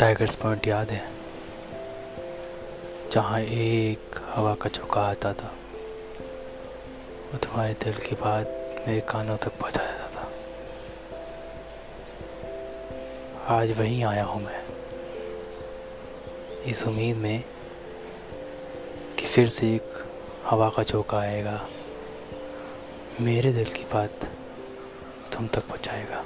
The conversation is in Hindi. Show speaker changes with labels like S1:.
S1: टाइगर्स पॉइंट याद है, जहाँ एक हवा का झोंका आता था। वो तुम्हारे दिल की बात मेरे कानों तक पहुँचा जाता था। आज वहीं आया हूँ मैं, इस उम्मीद में कि फिर से एक हवा का झोंका आएगा। मेरे दिल की बात तुम तक पहुँचाएगा।